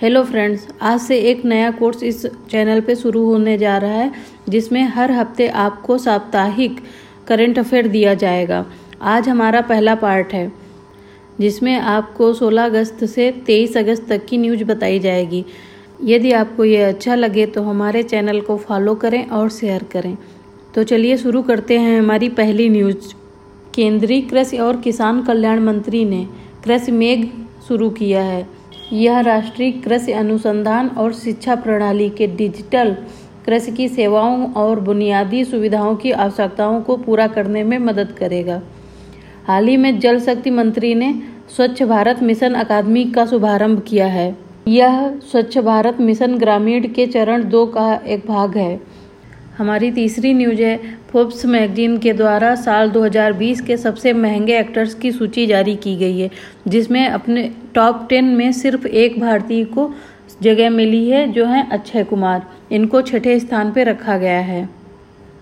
Hello friends आज से एक नया कोर्स इस चैनल पे शुरू होने जा रहा है, जिसमें हर हफ़्ते आपको साप्ताहिक करंट अफेयर दिया जाएगा। आज हमारा पहला पार्ट है, जिसमें आपको 16 अगस्त से 23 अगस्त तक की न्यूज़ बताई जाएगी। यदि आपको ये अच्छा लगे तो हमारे चैनल को फॉलो करें और शेयर करें। तो चलिए शुरू करते हैं हमारी पहली न्यूज़ केंद्रीय कृषि और किसान कल्याण मंत्री ने कृषि मेघ शुरू किया है। यह राष्ट्रीय कृषि अनुसंधान और शिक्षा प्रणाली के डिजिटल कृषि की सेवाओं और बुनियादी सुविधाओं की आवश्यकताओं को पूरा करने में मदद करेगा। हाल ही में जल शक्ति मंत्री ने स्वच्छ भारत मिशन अकादमी का शुभारंभ किया है। यह स्वच्छ भारत मिशन ग्रामीण के चरण दो का एक भाग है। हमारी तीसरी न्यूज़ है फोर्ब्स मैगजीन के द्वारा साल 2020 के सबसे महँगे एक्टर्स की सूची जारी की गई है, जिसमें अपने टॉप टेन में सिर्फ़ एक भारतीय को जगह मिली है, जो है अक्षय कुमार। इनको छठे स्थान पर रखा गया है।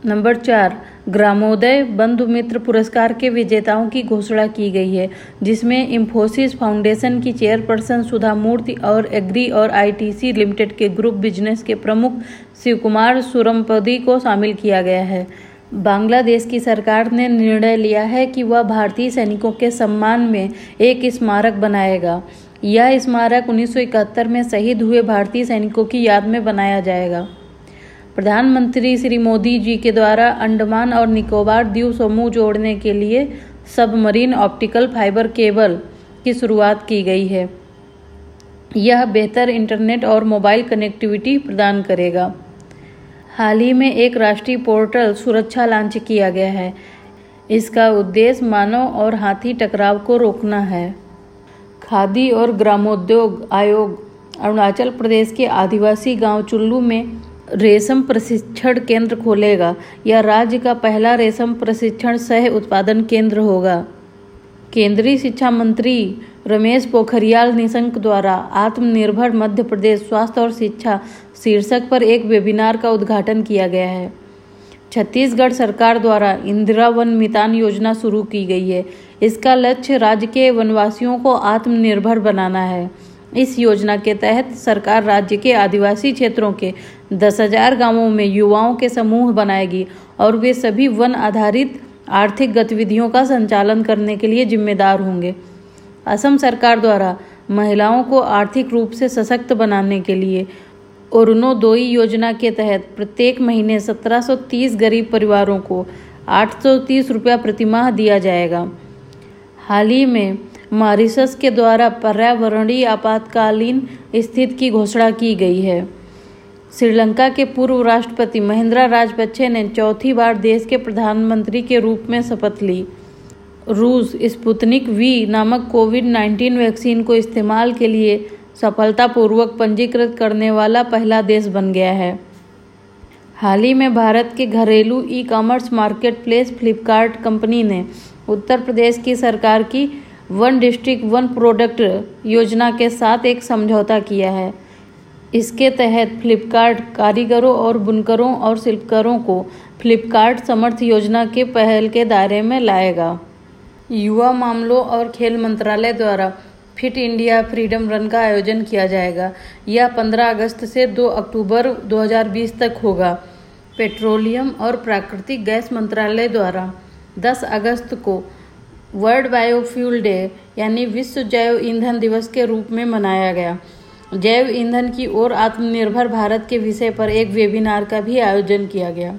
नंबर चार ग्रामोदय बंधु मित्र पुरस्कार के विजेताओं की घोषणा की गई है, जिसमें इम्फोसिस फाउंडेशन की चेयरपर्सन सुधा मूर्ति और एग्री और आईटीसी लिमिटेड के ग्रुप बिज़नेस के प्रमुख शिवकुमार सुरमपदी को शामिल किया गया है। बांग्लादेश की सरकार ने निर्णय लिया है कि वह भारतीय सैनिकों के सम्मान में एक स्मारक बनाएगा। यह स्मारक उन्नीस सौ इकहत्तर में शहीद हुए भारतीय सैनिकों की याद में बनाया जाएगा। प्रधानमंत्री श्री मोदी जी के द्वारा अंडमान और निकोबार द्वीप समूह जोड़ने के लिए सबमरीन ऑप्टिकल फाइबर केबल की शुरुआत की गई है। यह बेहतर इंटरनेट और मोबाइल कनेक्टिविटी प्रदान करेगा। हाल ही में एक राष्ट्रीय पोर्टल सुरक्षा लॉन्च किया गया है। इसका उद्देश्य मानव और हाथी टकराव को रोकना है। खादी और ग्रामोद्योग आयोग, अरुणाचल प्रदेश के आदिवासी गाँव चुल्लू में रेशम प्रशिक्षण केंद्र खोलेगा यह राज्य का पहला रेशम प्रशिक्षण सह उत्पादन केंद्र होगा। केंद्रीय शिक्षा मंत्री रमेश पोखरियाल निशंक द्वारा आत्मनिर्भर मध्य प्रदेश स्वास्थ्य और शिक्षा शीर्षक पर एक वेबिनार का उद्घाटन किया गया है। छत्तीसगढ़ सरकार द्वारा इंदिरा वन मितान योजना शुरू की गई है। इसका लक्ष्य राज्य के वनवासियों को आत्मनिर्भर बनाना है। इस योजना के तहत सरकार राज्य के आदिवासी क्षेत्रों के दस हज़ार गाँवों में युवाओं के समूह बनाएगी और वे सभी वन आधारित आर्थिक गतिविधियों का संचालन करने के लिए जिम्मेदार होंगे। असम सरकार द्वारा महिलाओं को आर्थिक रूप से सशक्त बनाने के लिए अरुणोदोई योजना के तहत प्रत्येक महीने 1730 गरीब परिवारों को 830 रुपया प्रतिमाह दिया जाएगा। हाल ही में मॉरिशस के द्वारा पर्यावरणीय आपातकालीन स्थिति की घोषणा की गई है। श्रीलंका के पूर्व राष्ट्रपति महिंद्रा राजपक्षे ने चौथी बार देश के प्रधानमंत्री के रूप में शपथ ली। रूस स्पुतनिक वी नामक कोविड 19 वैक्सीन को इस्तेमाल के लिए सफलतापूर्वक पंजीकृत करने वाला पहला देश बन गया है। हाल ही में भारत के घरेलू e commerce market place Flipkart company ने उत्तर प्रदेश की सरकार की वन डिस्ट्रिक्ट, वन प्रोडक्ट योजना के साथ एक समझौता किया है। इसके तहत फ्लिपकार्ट कारीगरों और बुनकरों और शिल्पकारों को फ्लिपकार्ट समर्थ योजना के पहल के दायरे में लाएगा। युवा मामलों और खेल मंत्रालय द्वारा फिट इंडिया फ्रीडम रन का आयोजन किया जाएगा। यह 15 अगस्त से 2 अक्टूबर 2020 तक होगा। पेट्रोलियम और प्राकृतिक गैस मंत्रालय द्वारा 10 अगस्त को वर्ल्ड बायोफ्यूल डे यानी विश्व जैव ईंधन दिवस के रूप में मनाया गया। जैव ईंधन की ओर आत्मनिर्भर भारत के विषय पर एक वेबिनार का भी आयोजन किया गया।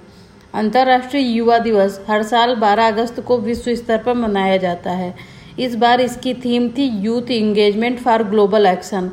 अंतर्राष्ट्रीय युवा दिवस हर साल 12 अगस्त को विश्व स्तर पर मनाया जाता है। इस बार इसकी थीम थी youth engagement for global action